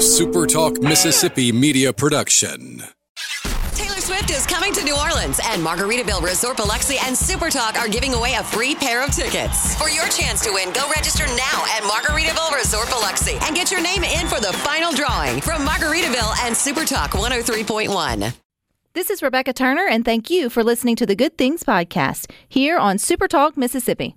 a Super Talk Mississippi media production. Taylor Swift is coming to New Orleans, and Margaritaville Resort Biloxi and Super Talk are giving away a free pair of tickets. For your chance to win, go register now at Margaritaville Resort Biloxi and get your name in for the final drawing from Margaritaville and Super Talk 103.1. This is Rebecca Turner, and thank you for listening to the Good Things Podcast here on Super Talk Mississippi.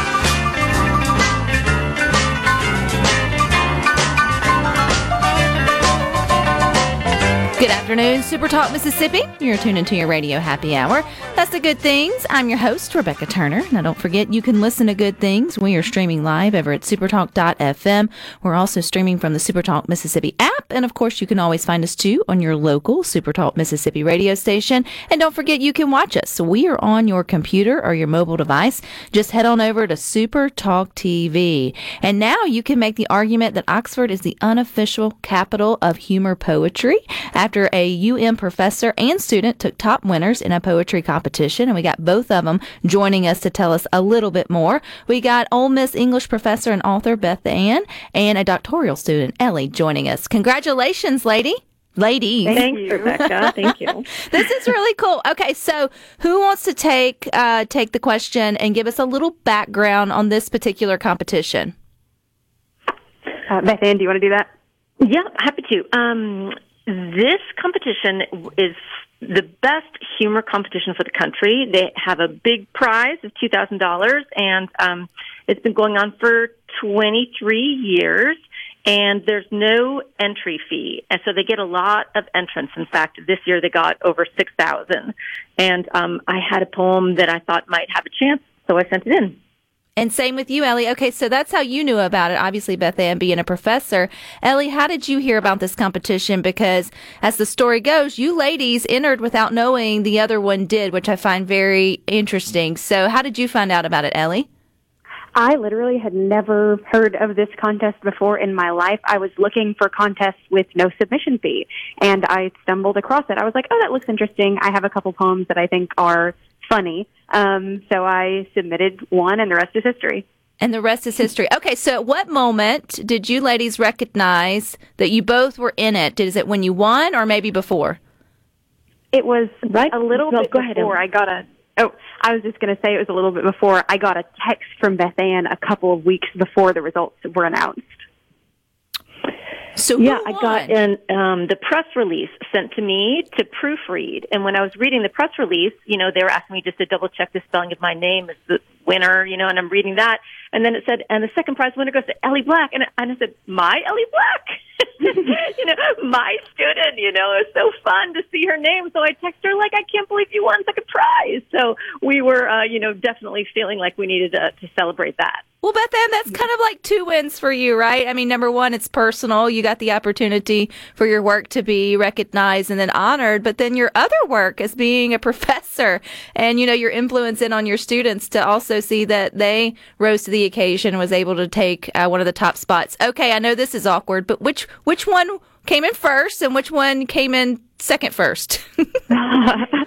Good afternoon, Super Talk Mississippi. You're tuned into your radio happy hour. That's the good things. I'm your host, Rebecca Turner. Now, don't forget you can listen to good things. We are streaming live over at supertalk.fm. We're also streaming from the Supertalk Mississippi app. And of course, you can always find us too on your local Supertalk Mississippi radio station. And don't forget you can watch us. We are on your computer or your mobile device. Just head on over to Supertalk TV. And now you can make the argument that Oxford is the unofficial capital of humor poetry after a UM professor and student took top winners in a poetry competition. And we got both of them joining us to tell us a little bit more. We got Ole Miss English professor and author Beth Ann and a doctoral student, Ellie, joining us. Congratulations, lady. Ladies. Thanks, Rebecca. Thank you. this is really cool. Okay, so who wants to take uh, take the question and give us a little background on this particular competition? Uh, Beth Ann, do you want to do that? Yeah, happy to. Um, this competition is the best humor competition for the country. They have a big prize of two thousand dollars, and um, it's been going on for twenty three years. And there's no entry fee, and so they get a lot of entrants. In fact, this year they got over six thousand. And um, I had a poem that I thought might have a chance, so I sent it in. And same with you, Ellie. Okay, so that's how you knew about it. Obviously, Beth Ann being a professor. Ellie, how did you hear about this competition? Because as the story goes, you ladies entered without knowing the other one did, which I find very interesting. So how did you find out about it, Ellie? I literally had never heard of this contest before in my life. I was looking for contests with no submission fee, and I stumbled across it. I was like, "Oh, that looks interesting. I have a couple poems that I think are funny." Um, so I submitted one, and the rest is history. And the rest is history. Okay, so at what moment did you ladies recognize that you both were in it? Is it when you won or maybe before? It was Right. a little No, bit go ahead, before Emma. I got a. Oh, I was just going to say it was a little bit before I got a text from Beth Ann a couple of weeks before the results were announced. So Yeah, I got an, um, the press release sent to me to proofread. And when I was reading the press release, you know, they were asking me just to double check the spelling of my name as the winner, you know, and I'm reading that. And then it said, and the second prize winner goes to Ellie Black. And, and I said, my Ellie Black? you know, my student, you know, it was so fun to see her name. So I text her like, I can't believe you won second prize. So we were, uh, you know, definitely feeling like we needed to, to celebrate that. Well, Beth Ann, that's kind of like two wins for you, right? I mean, number one, it's personal. You got the opportunity for your work to be recognized and then honored, but then your other work as being a professor and, you know, your influence in on your students to also see that they rose to the occasion and was able to take uh, one of the top spots. Okay, I know this is awkward, but which, which one came in first and which one came in second first?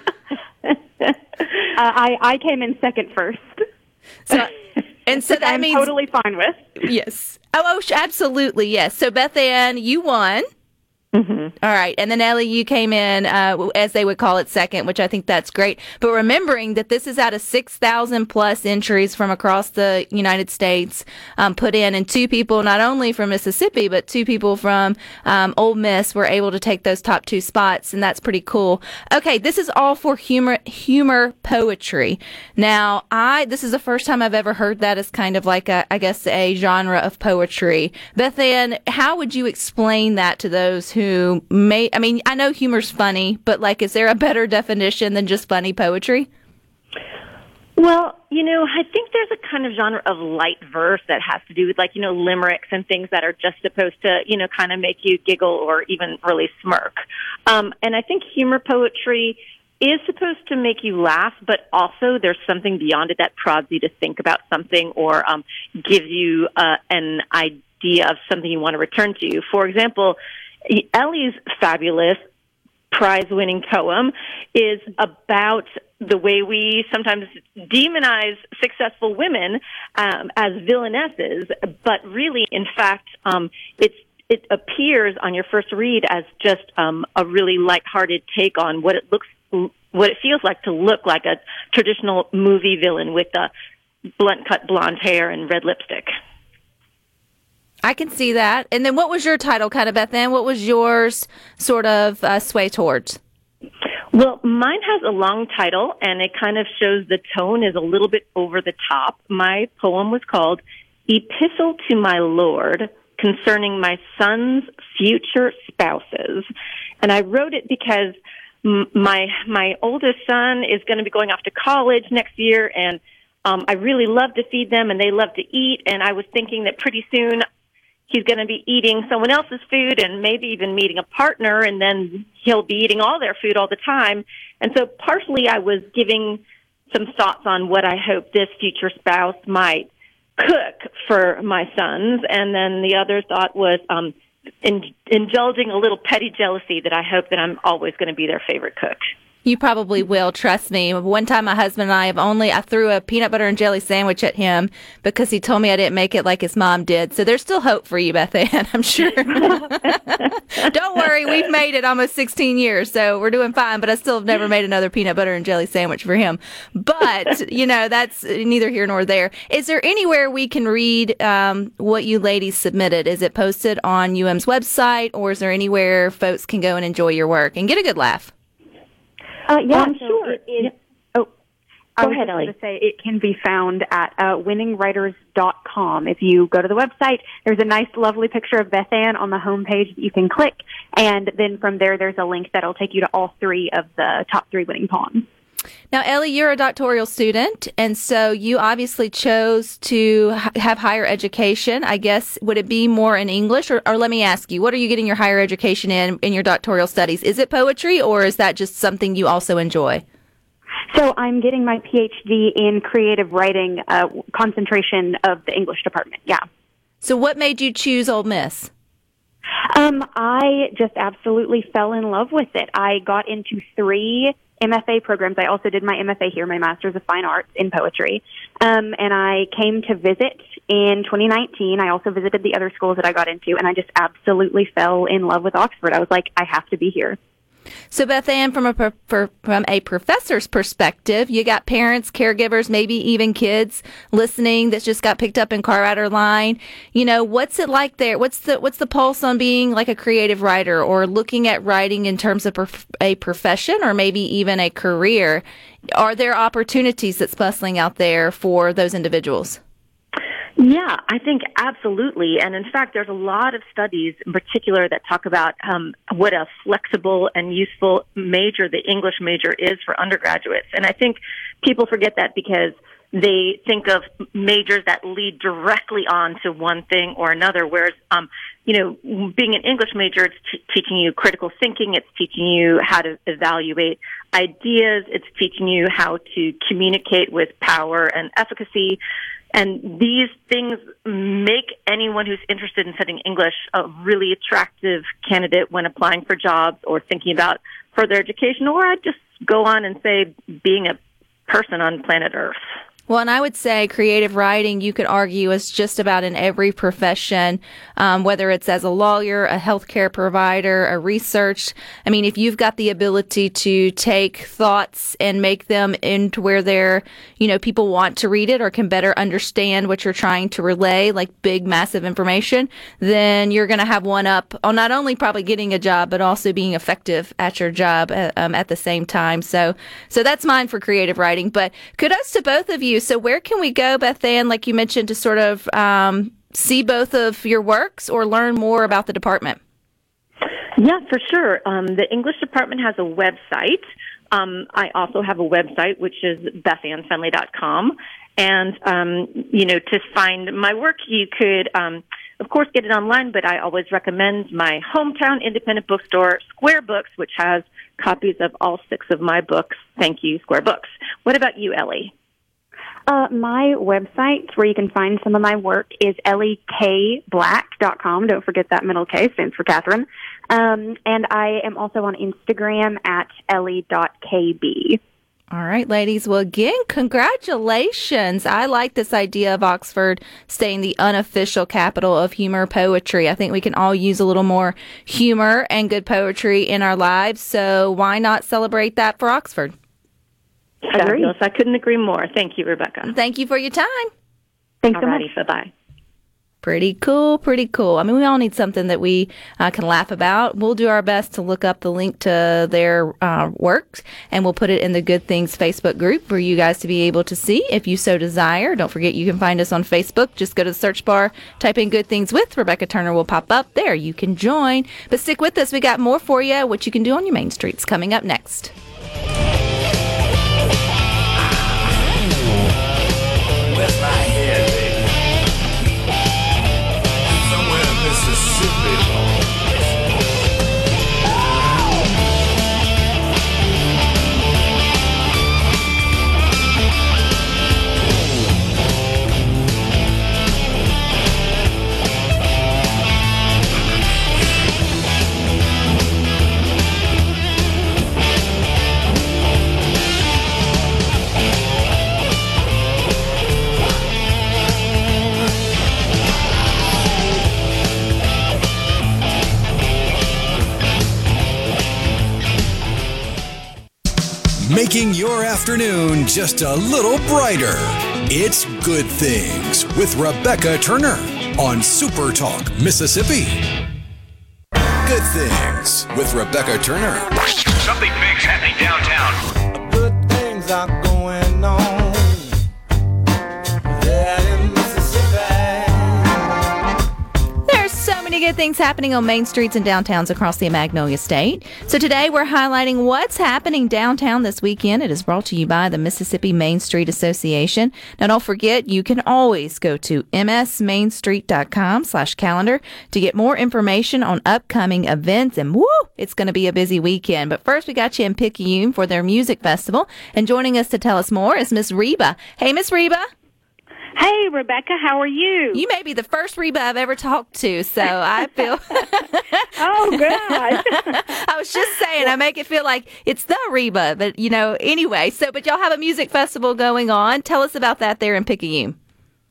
Uh, I I came in second first. so, and so that I'm means totally fine with. Yes. Oh, oh, absolutely. Yes. So, Beth Ann, you won. Mm-hmm. All right. And then Ellie, you came in, uh, as they would call it, second, which I think that's great. But remembering that this is out of 6,000 plus entries from across the United States um, put in, and two people, not only from Mississippi, but two people from um, Ole Miss were able to take those top two spots. And that's pretty cool. Okay. This is all for humor, humor poetry. Now, I, this is the first time I've ever heard that as kind of like a, I guess, a genre of poetry. Beth Ann, how would you explain that to those who may, I mean, I know humor's funny, but like, is there a better definition than just funny poetry? Well, you know, I think there's a kind of genre of light verse that has to do with like, you know, limericks and things that are just supposed to, you know, kind of make you giggle or even really smirk. Um, and I think humor poetry is supposed to make you laugh, but also there's something beyond it that prods you to think about something or um, gives you uh, an idea of something you want to return to. For example, Ellie's fabulous prize winning poem is about the way we sometimes demonize successful women um, as villainesses, but really, in fact, um, it's it appears on your first read as just um, a really lighthearted take on what it looks, what it feels like to look like a traditional movie villain with a blunt cut blonde hair and red lipstick. I can see that. And then what was your title, kind of, Beth Ann? What was yours sort of uh, sway towards? Well, mine has a long title and it kind of shows the tone is a little bit over the top. My poem was called Epistle to My Lord concerning my son's future spouses. And I wrote it because my my oldest son is going to be going off to college next year and um, I really love to feed them and they love to eat and I was thinking that pretty soon he's going to be eating someone else's food and maybe even meeting a partner and then he'll be eating all their food all the time. And so partially I was giving some thoughts on what I hope this future spouse might cook for my sons. And then the other thought was, um, in, indulging a little petty jealousy that I hope that I'm always going to be their favorite cook. You probably will. Trust me. One time, my husband and I have only I threw a peanut butter and jelly sandwich at him because he told me I didn't make it like his mom did. So there's still hope for you, Beth Ann. I'm sure. Don't worry, we've made it almost 16 years, so we're doing fine. But I still have never made another peanut butter and jelly sandwich for him. But you know, that's neither here nor there. Is there anywhere we can read um, what you ladies submitted? Is it posted on UM's website, or is there anywhere folks can go and enjoy your work and get a good laugh? Uh, yeah, um, so sure. It is, Yeah. Oh, I Go was ahead, Ellie. going to say it can be found at uh, winningwriters.com. If you go to the website, there's a nice, lovely picture of Beth Ann on the homepage that you can click, and then from there, there's a link that'll take you to all three of the top three winning poems. Now, Ellie, you're a doctoral student, and so you obviously chose to h- have higher education. I guess would it be more in English, or, or let me ask you, what are you getting your higher education in in your doctoral studies? Is it poetry, or is that just something you also enjoy? So I'm getting my PhD in creative writing, uh, concentration of the English department. Yeah. So, what made you choose Ole Miss? Um, I just absolutely fell in love with it. I got into three MFA programs. I also did my MFA here, my Master's of Fine Arts in Poetry. Um, and I came to visit in 2019. I also visited the other schools that I got into, and I just absolutely fell in love with Oxford. I was like, I have to be here. So, Beth Ann, from a from a professor's perspective, you got parents, caregivers, maybe even kids listening that just got picked up in car rider line. You know, what's it like there? What's the what's the pulse on being like a creative writer or looking at writing in terms of a profession or maybe even a career? Are there opportunities that's bustling out there for those individuals? Yeah, I think absolutely. And in fact, there's a lot of studies in particular that talk about um, what a flexible and useful major the English major is for undergraduates. And I think people forget that because they think of majors that lead directly on to one thing or another, whereas, um, you know, being an English major, it's t- teaching you critical thinking, it's teaching you how to evaluate ideas, it's teaching you how to communicate with power and efficacy. And these things make anyone who's interested in studying English a really attractive candidate when applying for jobs or thinking about further education, or I'd just go on and say being a person on planet Earth. Well, and I would say creative writing, you could argue, is just about in every profession, um, whether it's as a lawyer, a healthcare provider, a research. I mean, if you've got the ability to take thoughts and make them into where they're, you know, people want to read it or can better understand what you're trying to relay, like big, massive information, then you're going to have one up on not only probably getting a job, but also being effective at your job uh, um, at the same time. So, so that's mine for creative writing. But kudos to both of you. So, where can we go, Beth Ann, like you mentioned, to sort of um, see both of your works or learn more about the department? Yeah, for sure. Um, the English department has a website. Um, I also have a website, which is bethannfennelly.com. And, um, you know, to find my work, you could um, of course, get it online, but I always recommend my hometown independent bookstore, Square Books, which has copies of all six of my books. Thank you, Square Books. What about you, Ellie? Uh, my website where you can find some of my work is elliekblack.com. Don't forget that middle K stands for Catherine. Um, and I am also on Instagram at ellie.kb. All right, ladies. Well, again, congratulations. I like this idea of Oxford staying the unofficial capital of humor poetry. I think we can all use a little more humor and good poetry in our lives. So why not celebrate that for Oxford? Fabulous. I couldn't agree more. Thank you, Rebecca. Thank you for your time. Thanks so much. Bye-bye. Pretty cool, pretty cool. I mean, we all need something that we uh, can laugh about. We'll do our best to look up the link to their uh, works and we'll put it in the Good Things Facebook group for you guys to be able to see if you so desire. Don't forget you can find us on Facebook. Just go to the search bar, type in Good Things with Rebecca Turner will pop up. There, you can join. But stick with us. We got more for you, what you can do on your main streets coming up next. Making your afternoon just a little brighter. It's Good Things with Rebecca Turner on Super Talk, Mississippi. Good Things with Rebecca Turner. Something big's happening downtown. Good things are going good things happening on main streets and downtowns across the Magnolia State. So today we're highlighting what's happening downtown this weekend. It is brought to you by the Mississippi Main Street Association. Now don't forget you can always go to msmainstreet.com slash calendar to get more information on upcoming events and woo, it's going to be a busy weekend. But first we got you in Picayune for their music festival and joining us to tell us more is Miss Reba. Hey Miss Reba. Hey, Rebecca, how are you? You may be the first Reba I've ever talked to, so I feel. oh, God. I was just saying, I make it feel like it's the Reba, but you know, anyway. So, but y'all have a music festival going on. Tell us about that there in Picayune.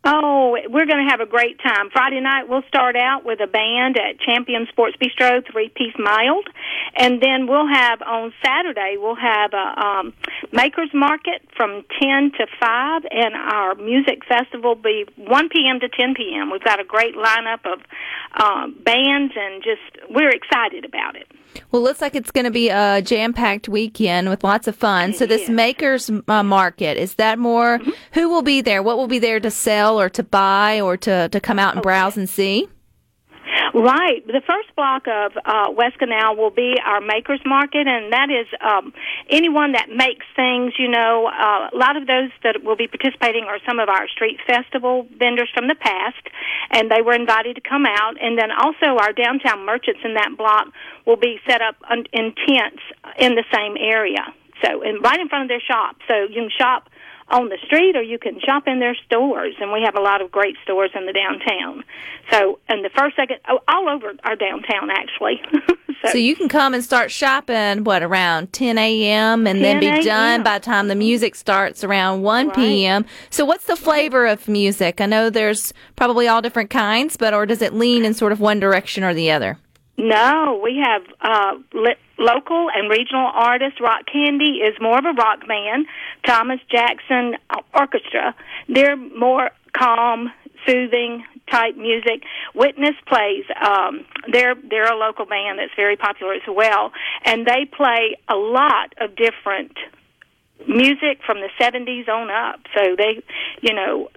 Oh, we're going to have a great time. Friday night, we'll start out with a band at Champion Sports Bistro, three piece mild. And then we'll have on Saturday, we'll have a um, Makers Market from 10 to 5, and our music festival will be 1 p.m. to 10 p.m. We've got a great lineup of um, bands, and just we're excited about it. Well, looks like it's going to be a jam-packed weekend with lots of fun. So, this makers uh, market is that more? Who will be there? What will be there to sell or to buy or to to come out and browse and see? Right. The first block of uh, West Canal will be our makers market, and that is um, anyone that makes things. You know, uh, a lot of those that will be participating are some of our street festival vendors from the past, and they were invited to come out. And then also our downtown merchants in that block will be set up in tents in the same area. So, and right in front of their shop, so you can shop on the street or you can shop in their stores and we have a lot of great stores in the downtown so and the first second oh, all over our downtown actually so, So you can come and start shopping what around 10 a.m. and then be done by the time the music starts around 1 Right. p.m. So what's the flavor of music? I know there's probably all different kinds, but or does it lean in sort of one direction or the other? No we have uh li- local and regional artists. Rock candy is more of a rock band. Thomas jackson orchestra. They're more calm soothing type music. Witness plays um they're they're a local band that's very popular as well. And they play a lot of different music from the 70s on up. So they, you know,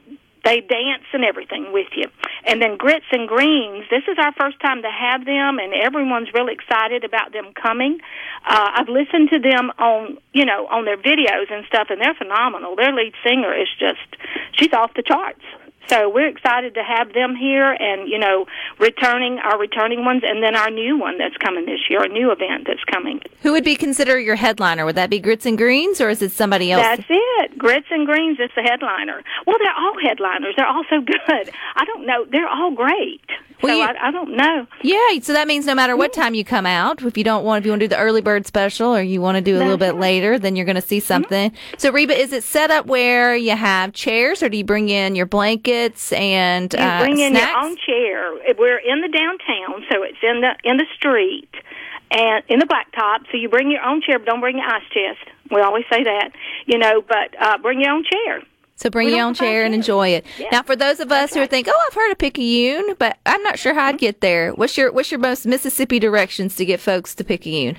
they dance and everything with you. And then Grits and Greens, this is our first time to have them, and everyone's really excited about them coming. Uh, I've listened to them on, you know, on their videos and stuff, and they're phenomenal. Their lead singer is just, she's off the charts. So we're excited to have them here, and you know, returning our returning ones, and then our new one that's coming this year, a new event that's coming. Who would be considered your headliner? Would that be Grits and Greens, or is it somebody else? That's it. Grits and Greens is the headliner. Well, they're all headliners. They're all so good. I don't know. They're all great. Well, so you- I, I don't know. Yeah, so that means no matter what time you come out, if you don't want, if you want to do the early bird special or you want to do a little bit later, then you're going to see mm-hmm. something. So, Reba, is it set up where you have chairs, or do you bring in your and You uh, bring in snacks? your own chair. We're in the downtown, so it's in the in the street and in the blacktop. So you bring your own chair, but don't bring your ice chest. We always say that, you know. But uh, bring your own chair. So bring We your own chair and enjoy it. Yeah. Now, for those of us who are thinking, "Oh, I've heard of Picayune, but I'm not sure how I'd get there," what's your what's your most Mississippi directions to get folks to Picayune?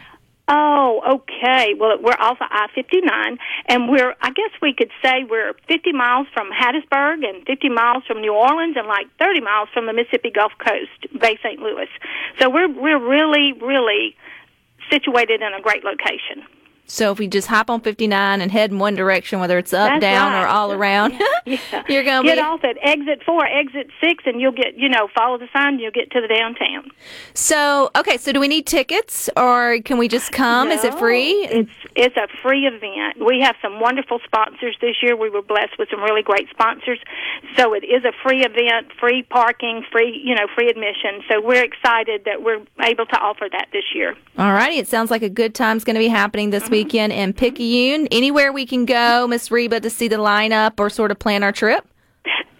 Oh, okay. Well, we're off of I fifty nine, and we're I guess we could say we're fifty miles from Hattiesburg and fifty miles from New Orleans and like thirty miles from the Mississippi Gulf Coast, Bay St. Louis. So we're we're really really situated in a great location. So if we just hop on 59 and head in one direction, whether it's up, That's down, or all around, Yeah. you're going to get be. off at exit four, exit six, and you'll get you know follow the sign. and You'll get to the downtown. So okay, so do we need tickets, or can we just come? Is it free? It's it's a free event. We have some wonderful sponsors this year. We were blessed with some really great sponsors. So it is a free event, free parking, free you know free admission. So we're excited that we're able to offer that this year. All righty, it sounds like a good time's going to be happening this weekend in Picayune. Anywhere we can go, Miss Reba, to see the lineup or sort of plan our trip.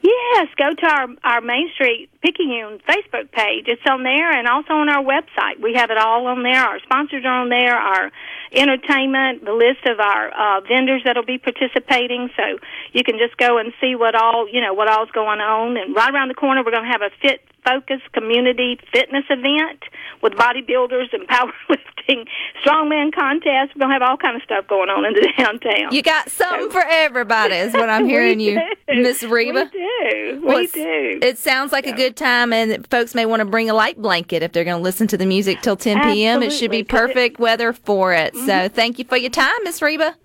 Yes, go to our our Main Street Picayune Facebook page. It's on there, and also on our website. We have it all on there. Our sponsors are on there. Our entertainment, the list of our uh, vendors that'll be participating. So you can just go and see what all you know what all's going on. And right around the corner, we're going to have a fit focus community fitness event with bodybuilders and powerlifting strongman contests. We're going to have all kind of stuff going on in the downtown. You got something for everybody, is what I'm hearing you. Miss Reba. We do. Well, we do. It sounds like a good time, and folks may want to bring a light blanket if they're going to listen to the music till 10 p.m. It should be Absolutely, 'cause it- perfect weather for it. So mm-hmm. thank you for your time, Miss Reba.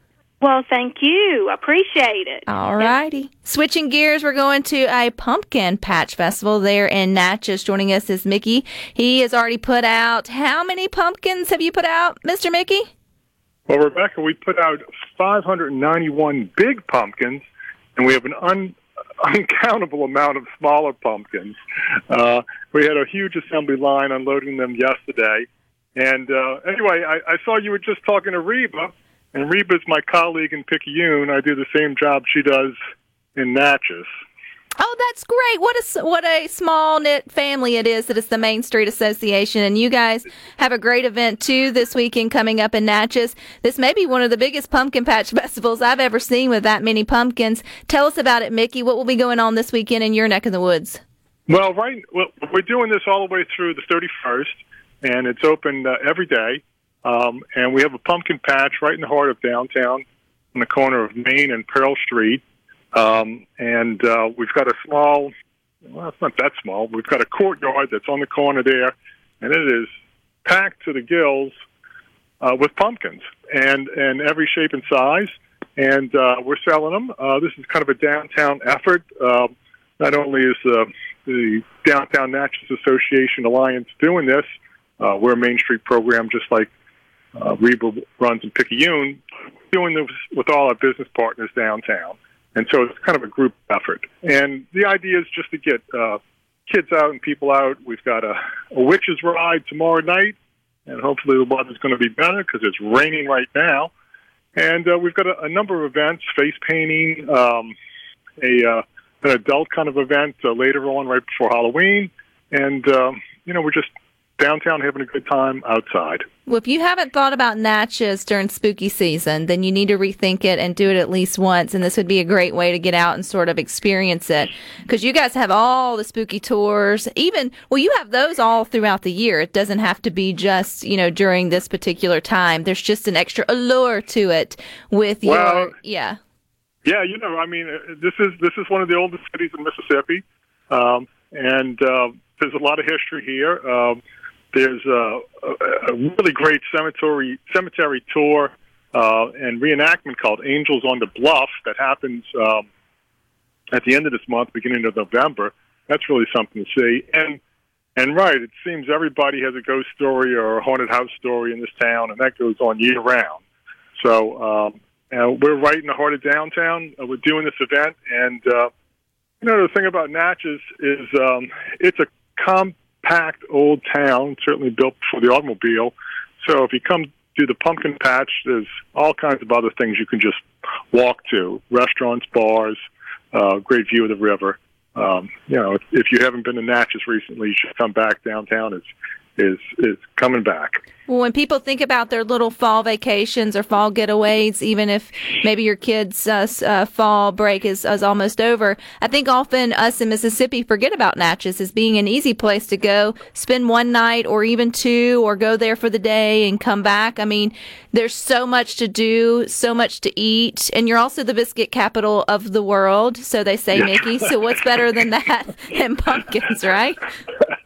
Well, thank you. Appreciate it. All righty. Switching gears, we're going to a pumpkin patch festival there in Natchez. Joining us is Mickey. He has already put out. How many pumpkins have you put out, Mr. Mickey? Well, Rebecca, we put out 591 big pumpkins, and we have an un, uncountable amount of smaller pumpkins. Uh, we had a huge assembly line unloading them yesterday. And uh, anyway, I, I saw you were just talking to Reba, and Reba's my colleague in Picayune. I do the same job she does in Natchez. Oh, that's great. What a what a small knit family it is that it's the Main Street Association, and you guys have a great event too this weekend coming up in Natchez. This may be one of the biggest pumpkin patch festivals I've ever seen with that many pumpkins. Tell us about it, Mickey. What will be going on this weekend in your neck of the woods? Well, right, well, we're doing this all the way through the 31st, and it's open uh, every day. Um, and we have a pumpkin patch right in the heart of downtown, on the corner of Main and Pearl Street. Um, and uh, we've got a small, well, it's not that small. We've got a courtyard that's on the corner there, and it is packed to the gills uh, with pumpkins, and and every shape and size. And uh, we're selling them. Uh, this is kind of a downtown effort. Uh, not only is uh, the Downtown Natchez Association Alliance doing this, uh, we're a Main Street program just like uh, Reba runs in Picayune, doing this with all our business partners downtown. And so it's kind of a group effort. And the idea is just to get uh, kids out and people out. We've got a, a witches ride tomorrow night, and hopefully the weather's going to be better because it's raining right now. And uh, we've got a, a number of events: face painting, um, a uh, an adult kind of event uh, later on, right before Halloween, and um, you know we're just downtown having a good time outside. Well, if you haven't thought about Natchez during spooky season, then you need to rethink it and do it at least once. And this would be a great way to get out and sort of experience it. Because you guys have all the spooky tours, even, well, you have those all throughout the year. It doesn't have to be just, you know, during this particular time. There's just an extra allure to it with Well- your, yeah. Yeah, you know, I mean, uh, this is this is one of the oldest cities in Mississippi, um, and uh, there's a lot of history here. Um, there's a, a, really great cemetery cemetery tour uh, and reenactment called Angels on the Bluff that happens um, at the end of this month, beginning of November. That's really something to see. And and right, it seems everybody has a ghost story or a haunted house story in this town, and that goes on year round. So um, we're right in the heart of downtown. Uh, we're doing this event, and uh, you know the thing about Natchez is um, it's a compact old town, certainly built for the automobile. So if you come to the pumpkin patch, there's all kinds of other things you can just walk to: restaurants, bars, uh, great view of the river um, you know, if, if you haven't been to Natchez recently, you should come back downtown. It's is is coming back. Well, when people think about their little fall vacations or fall getaways, even if maybe your kids' uh, uh, fall break is, is almost over, I think often us in Mississippi forget about Natchez as being an easy place to go, spend one night or even two, or go there for the day and come back. I mean, there's so much to do, so much to eat, and you're also the biscuit capital of the world, so they say, Mickey. So what's better than that and pumpkins, right?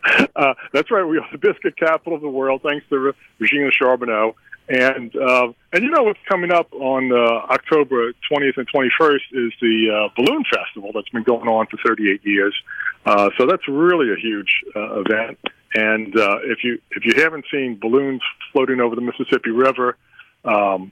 Uh, that's right. We are the biscuit capital of the world, thanks to Regina Charbonneau. And uh, and you know what's coming up on uh, October 20th and 21st is the uh, Balloon Festival that's been going on for 38 years. Uh, so that's really a huge uh, event. And uh, if you if you haven't seen balloons floating over the Mississippi River um,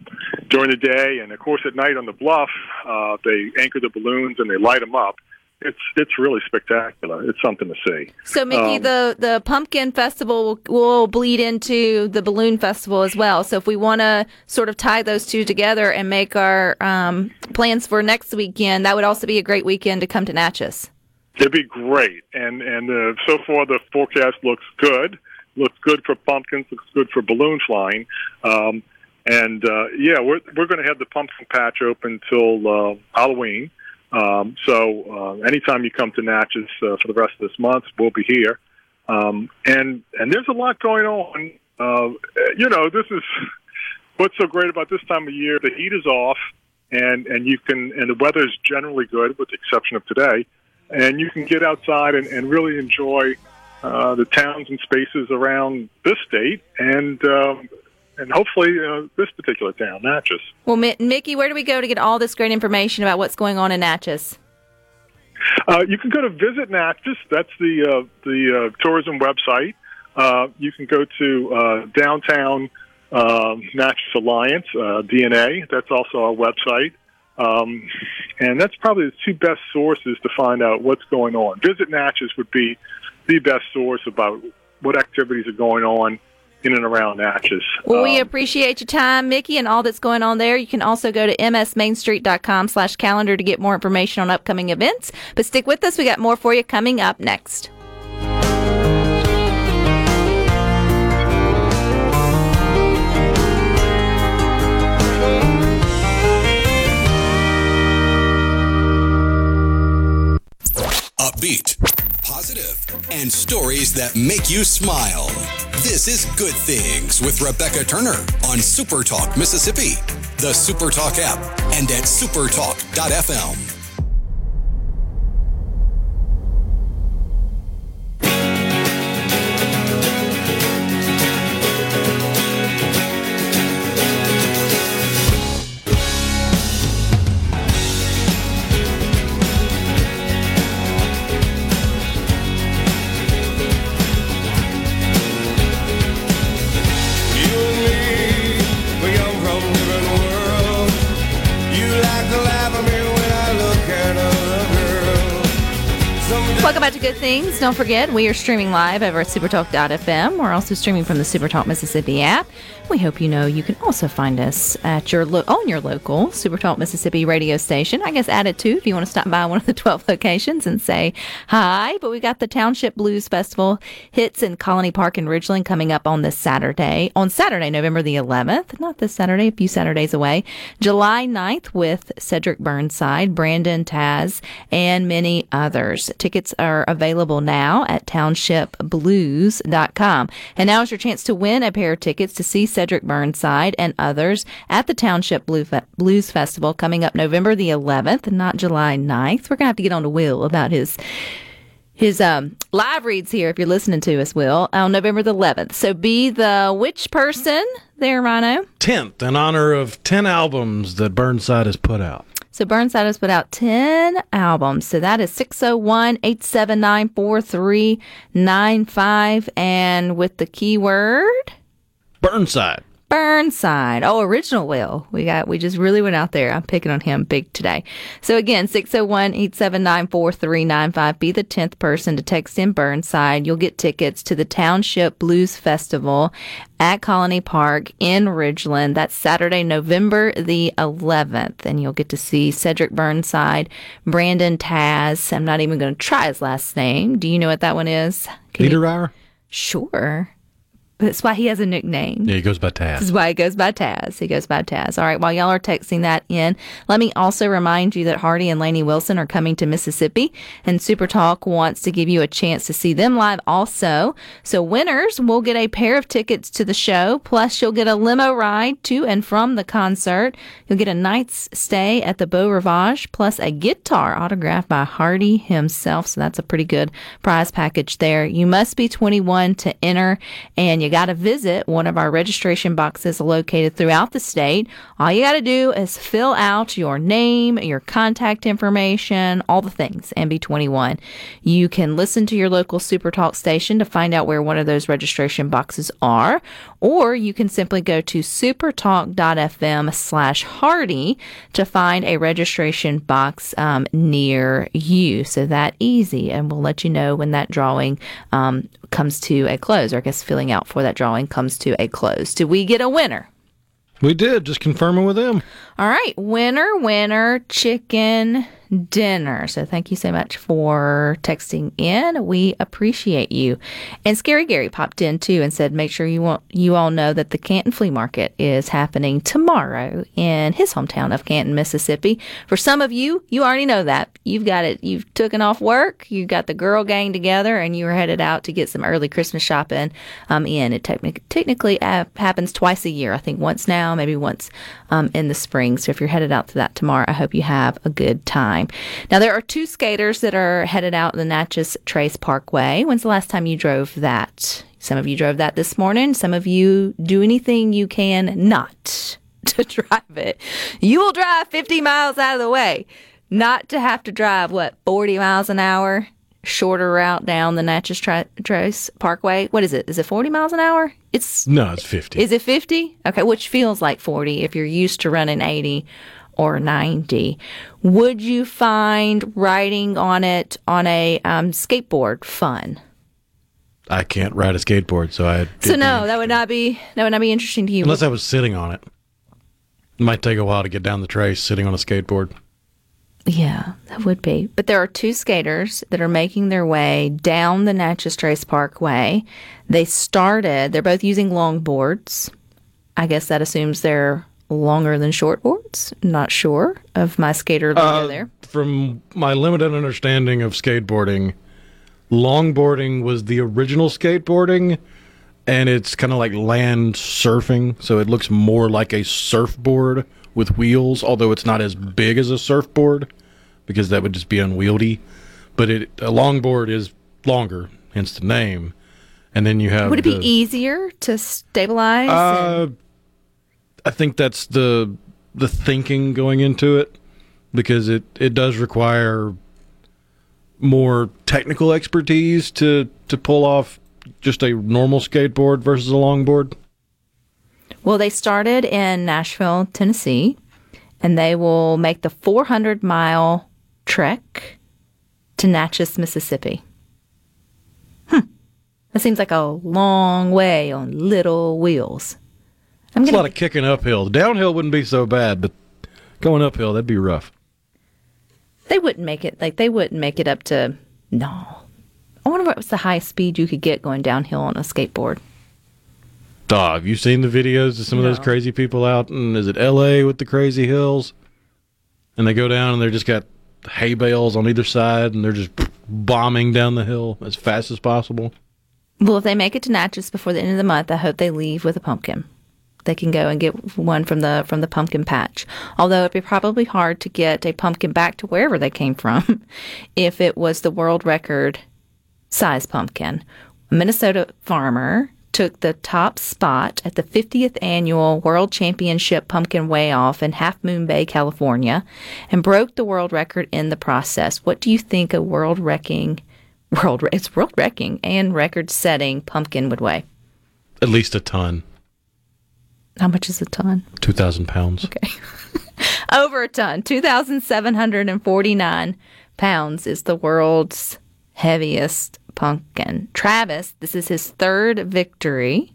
during the day, and of course at night on the bluff, uh, they anchor the balloons and they light them up it's it's really spectacular. It's something to see. So, Mickey, um, the the pumpkin festival will, will, bleed into the balloon festival as well. So, if we want to sort of tie those two together and make our um, plans for next weekend, that would also be a great weekend to come to Natchez. It'd be great, and and uh, so far the forecast looks good. Looks good for pumpkins. Looks good for balloon flying. Um, and uh, yeah, we're we're going to have the pumpkin patch open till uh, Halloween. Um, so uh, anytime you come to Natchez uh, for the rest of this month, we'll be here. Um, and and there's a lot going on. Uh, you know, this is what's so great about this time of year. The heat is off, and and you can and the weather is generally good, with the exception of today. And you can get outside and, and really enjoy uh, the towns and spaces around this state. And um, and hopefully uh, this particular town, Natchez. Well, Mickey, where do we go to get all this great information about what's going on in Natchez? Uh, you can go to Visit Natchez. That's the uh, the uh, tourism website. Uh, you can go to uh, Downtown um, Natchez Alliance DNA. That's also our website. Um, and that's probably the two best sources to find out what's going on. Visit Natchez would be the best source about what activities are going on in and around Natchez. Well, um, we appreciate your time, Mickey, and all that's going on there. You can also go to msmainstreet.com slash calendar to get more information on upcoming events. But stick with us. We got more for you coming up next. Upbeat, positive, and stories that make you smile. This is Good Things with Rebecca Turner on Supertalk Mississippi, the Supertalk app, and at supertalk.fm. Don't forget, we are streaming live over at supertalk.fm. We're also streaming from the Supertalk Mississippi app. We hope you know you can also find us at your lo- on your local Supertalk Mississippi radio station. I guess add it too if you want to stop by one of the 12 locations and say hi. But we got the Township Blues Festival hits in Colony Park in Ridgeland coming up on this Saturday. On Saturday, November the 11th, not this Saturday, a few Saturdays away. July 9th with Cedric Burnside, Brandon Taz, and many others. Tickets are available now at townshipblues.com. And now is your chance to win a pair of tickets to see Cedric Burnside and others at the Township Blues Festival coming up November the 11th, not July 9th. We're going to have to get on to Will about his his um, live reads here if you're listening to us, Will, on November the 11th. So be the which person there, Rhino? 10th in honor of 10 albums that Burnside has put out. So Burnside has put out 10 albums. So that is 601 879 4395. And with the keyword Burnside. Burnside. Oh, original Will. We got, we just really went out there. I'm picking on him big today. So again, 601-879-4395. Be the 10th person to text in Burnside. You'll get tickets to the Township Blues Festival at Colony Park in Ridgeland. That's Saturday, November the 11th. And you'll get to see Cedric Burnside, Brandon Taz. I'm not even going to try his last name. Do you know what that one is? Niederauer? Sure. That's why he has a nickname. Yeah, he goes by Taz. This is why he goes by Taz. He goes by Taz. All right. While y'all are texting that in, let me also remind you that Hardy and Laney Wilson are coming to Mississippi, and Super Talk wants to give you a chance to see them live also. So winners will get a pair of tickets to the show, plus you'll get a limo ride to and from the concert. You'll get a night's stay at the Beau Rivage, plus a guitar autographed by Hardy himself. So that's a pretty good prize package there. You must be 21 to enter, and you got to visit one of our registration boxes located throughout the state. All you got to do is fill out your name, your contact information, all the things, and be 21. You can listen to your local Super Talk station to find out where one of those registration boxes are, or you can simply go to supertalk.fm slash hardy to find a registration box um, near you. So that easy, and we'll let you know when that drawing um, comes to a close, or I guess filling out for that drawing comes to a close. Do we get a winner? We did, just confirming with them. All right, winner, winner, chicken dinner. So thank you so much for texting in. We appreciate you. And Scary Gary popped in too and said, make sure you want you all know that the Canton Flea Market is happening tomorrow in his hometown of Canton, Mississippi. For some of you, you already know that. You've got it. You've taken off work. You've got the girl gang together, and you are headed out to get some early Christmas shopping um, in. It technic- technically uh, happens twice a year. I think once now, maybe once um, in the spring. So if you're headed out to that tomorrow, I hope you have a good time. Now, there are two skaters that are headed out the Natchez Trace Parkway. When's the last time you drove that? Some of you drove that this morning. Some of you do anything you can not to drive it. You will drive 50 miles out of the way, not to have to drive, what, 40 miles an hour? Shorter route down the Natchez Tra- Trace Parkway. What is it? Is it 40 miles an hour? It's No, it's 50. is it 50? Okay, which feels like 40 if you're used to running 80 or 90. Would you find riding on it on a um, skateboard fun? I can't ride a skateboard, so I. So no, that would not be that would not be interesting to you. Unless I was sitting on it. It might take a while to get down the trace sitting on a skateboard. Yeah, that would be. But there are two skaters that are making their way down the Natchez Trace Parkway. They started, they're both using longboards. I guess that assumes they're longer than shortboards. Not sure of my skater lingo Uh, there. From my limited understanding of skateboarding, longboarding was the original skateboarding, and it's kind of like land surfing, so it looks more like a surfboard with wheels, although it's not as big as a surfboard because that would just be unwieldy. But it a longboard is longer, hence the name. And then you have Would it be easier to stabilize? uh, I think that's the the thinking going into it because it it does require more technical expertise to to pull off just a normal skateboard versus a longboard. Well, they started in Nashville, Tennessee, and they will make the 400 mile trek to Natchez, Mississippi. Hmm. That seems like a long way on little wheels. I'm It's a gonna. lot of kicking uphill. Downhill wouldn't be so bad, but going uphill that'd be rough. they wouldn't make it like they wouldn't make it up to no. I wonder what was the highest speed you could get going downhill on a skateboard. Dog, have you seen the videos of some of those crazy people out in is it LA with the crazy hills? And they go down and they're just got hay bales on either side and they're just bombing down the hill as fast as possible. Well, if they make it to Natchez before the end of the month, I hope they leave with a pumpkin. They can go and get one from the from the pumpkin patch. Although it'd be probably hard to get a pumpkin back to wherever they came from if it was the world record size pumpkin. A Minnesota farmer took the top spot at the 50th annual World Championship Pumpkin Weigh Off in Half Moon Bay, California, and broke the world record in the process. What do you think a world wrecking, world it's world wrecking and record setting pumpkin would weigh? At least a ton. How much is a ton? 2,000 pounds. Okay. Over a ton. 2,749 pounds is the world's heaviest pumpkin. Travis, this is his third victory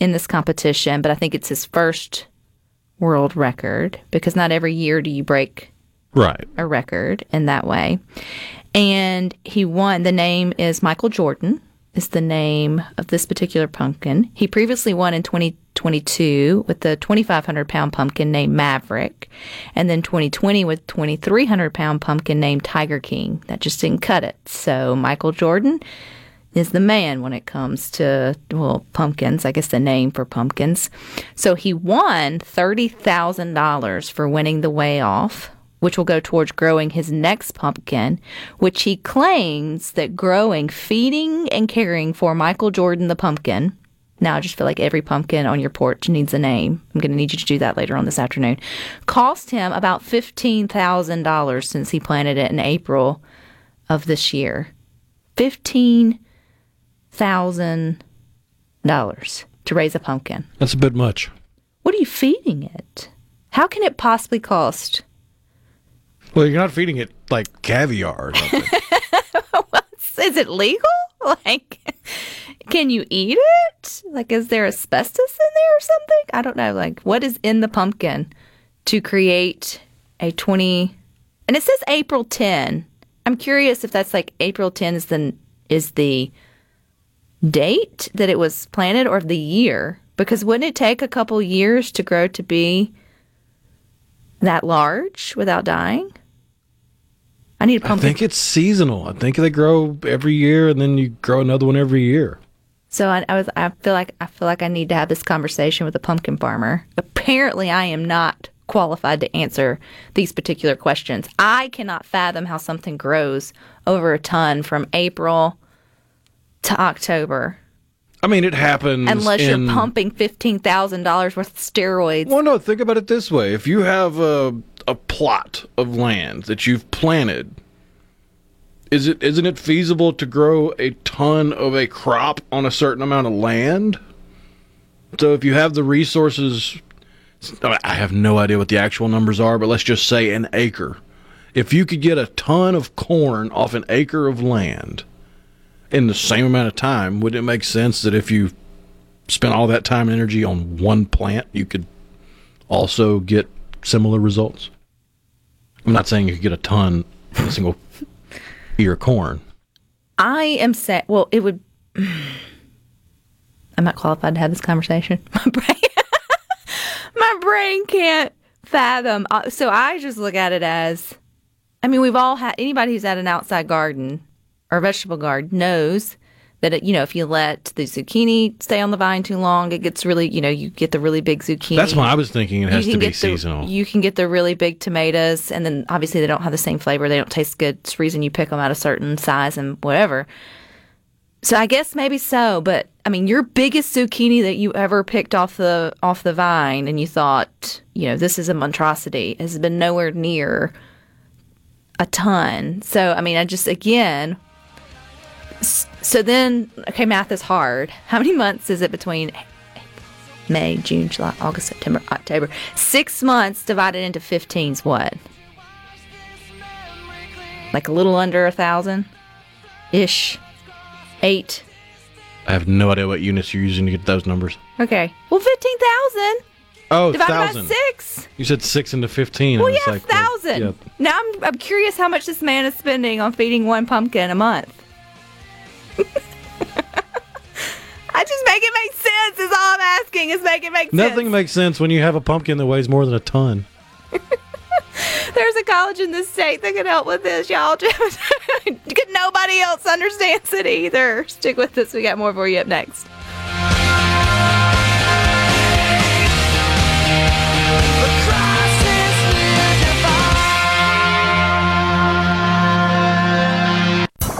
in this competition, but I think it's his first world record because not every year do you break Right. a record in that way. And he won. The name is Michael Jordan, is the name of this particular pumpkin. He previously won in 2022 with the 2,500 pound pumpkin named Maverick, and then 2020 with 2,300 pound pumpkin named Tiger King. That just didn't cut it. So Michael Jordan is the man when it comes to well pumpkins i guess the name for pumpkins so he won $30000 for winning the weigh-off which will go towards growing his next pumpkin which he claims that growing feeding and caring for michael jordan the pumpkin now i just feel like every pumpkin on your porch needs a name i'm going to need you to do that later on this afternoon cost him about $15000 since he planted it in april of this year fifteen thousand dollars to raise a pumpkin. That's a bit much. What are you feeding it? How can it possibly cost? Well, you're not feeding it like caviar or something. Is it legal? Like, can you eat it? Like, is there asbestos in there or something? I don't know. Like, what is in the pumpkin to create a 20? And it says April 10. I'm curious if that's like April 10 is the is the date that it was planted or the year? Because wouldn't it take a couple years to grow to be that large without dying? I need a I pumpkin. think it's seasonal. I think they grow every year and then you grow another one every year. So I, I was. I feel like I feel like I need to have this conversation with a pumpkin farmer. Apparently, I am not qualified to answer these particular questions. I cannot fathom how something grows over a ton from April to October, I mean, it happens unless in- you're pumping fifteen thousand dollars worth of steroids. Well, no, think about it this way. If you have a, a plot of land that you've planted, is it isn't it feasible to grow a ton of a crop on a certain amount of land? So if you have the resources, I have no idea what the actual numbers are, but let's just say an acre. If you could get a ton of corn off an acre of land in the same amount of time, would it make sense that if you spent all that time and energy on one plant, you could also get similar results? I'm not saying you could get a ton in a single ear of corn. I am saying, well, it would. I'm not qualified to have this conversation. My brain, my brain can't fathom. Uh, So I just look at it as, I mean, we've all had anybody who's had an outside garden or vegetable garden knows that it, you know if you let the zucchini stay on the vine too long, it gets really, you know, you get the really big zucchini. That's why I was thinking it has to be get the- seasonal. you can get the really big tomatoes, and then obviously they don't have the same flavor. They don't taste good. It's the reason you pick them at a certain size and whatever. So I guess maybe so, but I mean, your biggest zucchini that you ever picked off the off the vine, and you thought, you know, this is a monstrosity, has been nowhere near a ton. So I mean, I just again. So then, okay, math is hard. How many months is it between May, June, July, August, September, October. Six months divided into 15 is what? Like a little under a thousand ish. Eight. I have no idea what units you're using to get those numbers. Okay. Well, 15,000 Oh, divided thousand. by six. You said six into fifteen. Well, yeah, like, well, thousand. yeah. Now I'm, I'm curious how much this man is spending on feeding one pumpkin a month. I just make it make sense. Is all I'm asking. Is make it make sense. Nothing makes sense when you have a pumpkin that weighs more than a ton. There's a college in this state that can help with this, y'all. Just nobody else understands it either. Stick with us. We got more for you up next.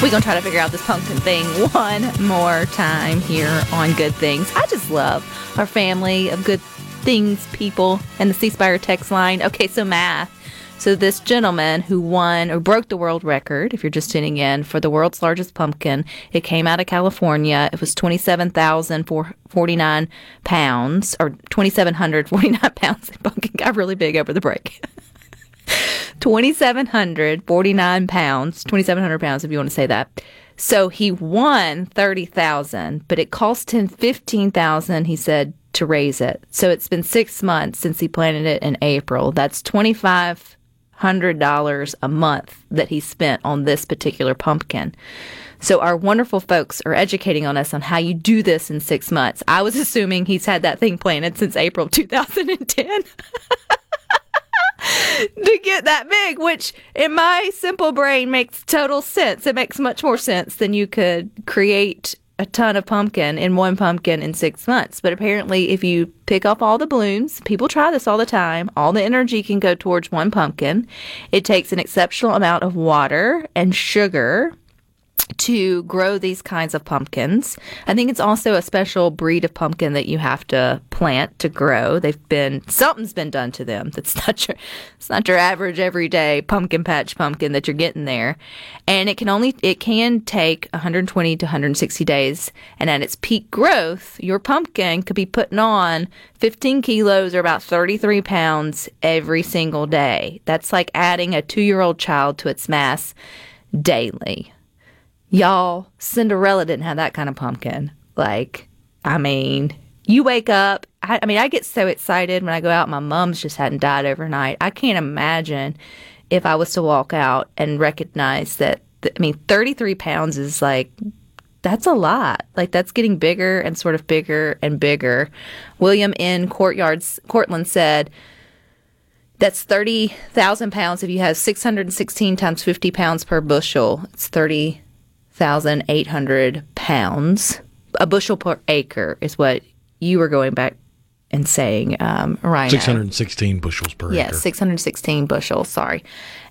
We're going to try to figure out this pumpkin thing one more time here on Good Things. I just love our family of good things people and the C Spire text line. Okay, so math. So this gentleman who won or broke the world record, if you're just tuning in, for the world's largest pumpkin, it came out of California. It was 27,049 pounds or 2,749 pounds. The pumpkin got really big over the break. 2,749 pounds, 2,700 pounds if you want to say that. So he won 30,000, but it cost him 15,000, he said, to raise it. So it's been six months since he planted it in April. That's $2,500 a month that he spent on this particular pumpkin. So our wonderful folks are educating on us on how you do this in six months. I was assuming he's had that thing planted since April of 2010 to get that big, which in my simple brain makes total sense. It makes much more sense than you could create a ton of pumpkin in one pumpkin in six months. But apparently, if you pick off all the blooms, people try this all the time, all the energy can go towards one pumpkin. It takes an exceptional amount of water and sugar to grow these kinds of pumpkins. I think it's also a special breed of pumpkin that you have to plant to grow. They've been something's been done to them. That's not your it's not your average everyday pumpkin patch pumpkin that you're getting there. And it can only it can take 120 to 160 days and at its peak growth, your pumpkin could be putting on 15 kilos or about 33 pounds every single day. That's like adding a 2-year-old child to its mass daily. Y'all, Cinderella didn't have that kind of pumpkin. Like, I mean, you wake up. I, I mean, I get so excited when I go out. My mom's just hadn't died overnight. I can't imagine if I was to walk out and recognize that. Th- I mean, 33 pounds is like that's a lot. Like that's getting bigger and sort of bigger and bigger. William N. Courtyards Courtland said, "That's thirty thousand pounds. If you have six hundred and sixteen times fifty pounds per bushel, it's thirty 1,800 pounds. A bushel per acre is what you were going back and saying, um, Ryan. 616 bushels per yes, acre. Yes, 616 bushels, sorry.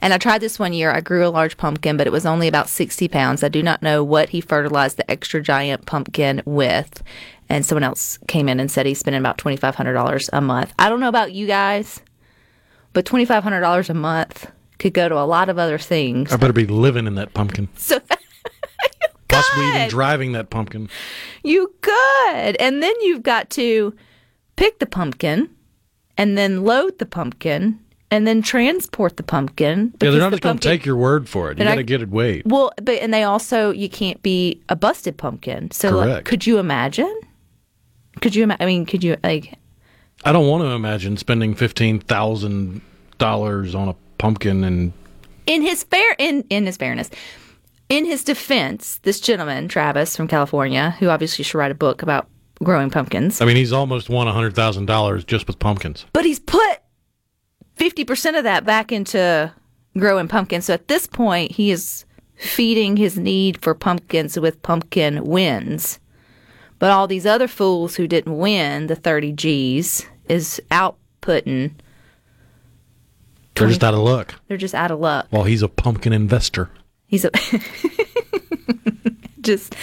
And I tried this one year. I grew a large pumpkin, but it was only about 60 pounds. I do not know what he fertilized the extra giant pumpkin with. And someone else came in and said he's spending about $2,500 a month. I don't know about you guys, but $2,500 a month could go to a lot of other things. I better be living in that pumpkin. So Possibly even driving that pumpkin. You could. And then you've got to pick the pumpkin and then load the pumpkin and then transport the pumpkin. Yeah, they're not the just going to take your word for it. You got to get it weighed. Well, but and they also you can't be a busted pumpkin. So like, could you imagine? Could you? ima- I mean, could you like? I don't want to imagine spending fifteen thousand dollars on a pumpkin and In his fair in in his fairness, in his defense, this gentleman Travis from California, who obviously should write a book about growing pumpkins, I mean he's almost won hundred thousand dollars just with pumpkins. but he's put fifty percent of that back into growing pumpkins. So at this point, he is feeding his need for pumpkins with pumpkin wins. But all these other fools who didn't win the 30 G's is outputting. They're just out of luck. They're just out of luck. Well, he's a pumpkin investor. He's a just,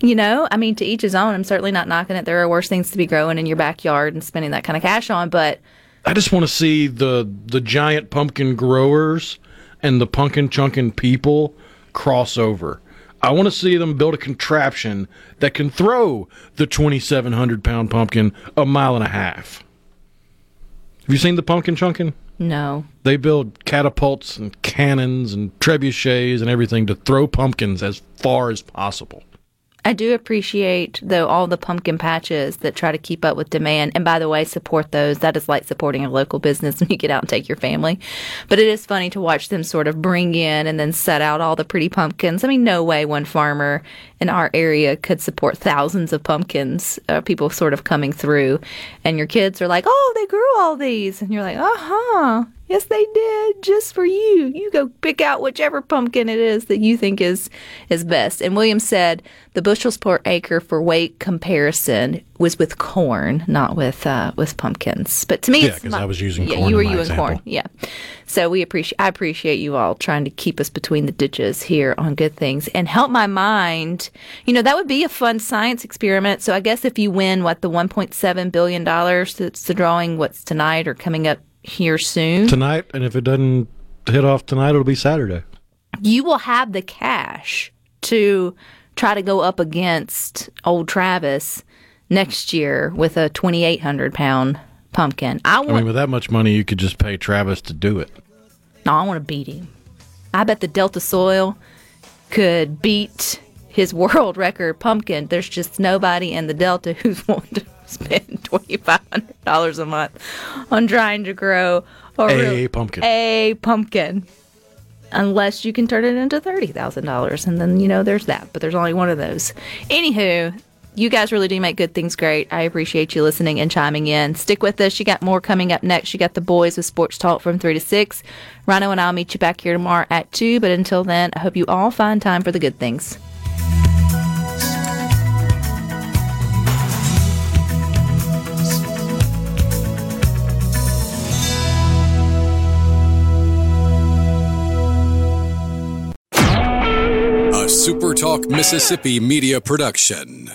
you know, I mean, to each his own. I'm certainly not knocking it. There are worse things to be growing in your backyard and spending that kind of cash on. But I just want to see the the giant pumpkin growers and the pumpkin chunkin people cross over. I want to see them build a contraption that can throw the 2,700 pound pumpkin a mile and a half. Have you seen the pumpkin chunkin? No, They build catapults and cannons and trebuchets and everything to throw pumpkins as far as possible. I do appreciate though all the pumpkin patches that try to keep up with demand. And by the way, support those. That is like supporting a local business when you get out and take your family. But it is funny to watch them sort of bring in and then set out all the pretty pumpkins. I mean, no way one farmer in our area could support thousands of pumpkins, uh, people sort of coming through. And your kids are like, oh, they grew all these. And you're like, uh huh. Yes, they did, just for you. You go pick out whichever pumpkin it is that you think is is best. And William said the bushels per acre for weight comparison was with corn, not with uh, with pumpkins. But to me, Yeah, it's 'cause my- I was using yeah, corn you were you example. corn, yeah. So we appreciate I appreciate you all trying to keep us between the ditches here on good things and help my mind. You know that would be a fun science experiment. So I guess if you win what the 1.7 billion dollars that's the drawing, what's tonight or coming up here soon, Tonight, and if it doesn't hit off tonight, it'll be Saturday. you will have the cash to try to go up against old Travis next year with a 2,800 pound pumpkin. I want, I mean, with that much money, you could just pay Travis to do it. No, I want to beat him. I bet the Delta Soil could beat his world record pumpkin. There's just nobody in the Delta who's willing to spend twenty five hundred dollars a month on trying to grow a, A real- pumpkin. A pumpkin. Unless you can turn it into thirty thousand dollars, and then you know there's that. But there's only one of those. Anywho, you guys really do make good things great. I appreciate you listening and chiming in. Stick with us. You got more coming up next. You got the boys with Sports Talk from 3 to 6. Rhino and I'll meet you back here tomorrow at 2. But until then, I hope you all find time for the good things. A SuperTalk Mississippi media production.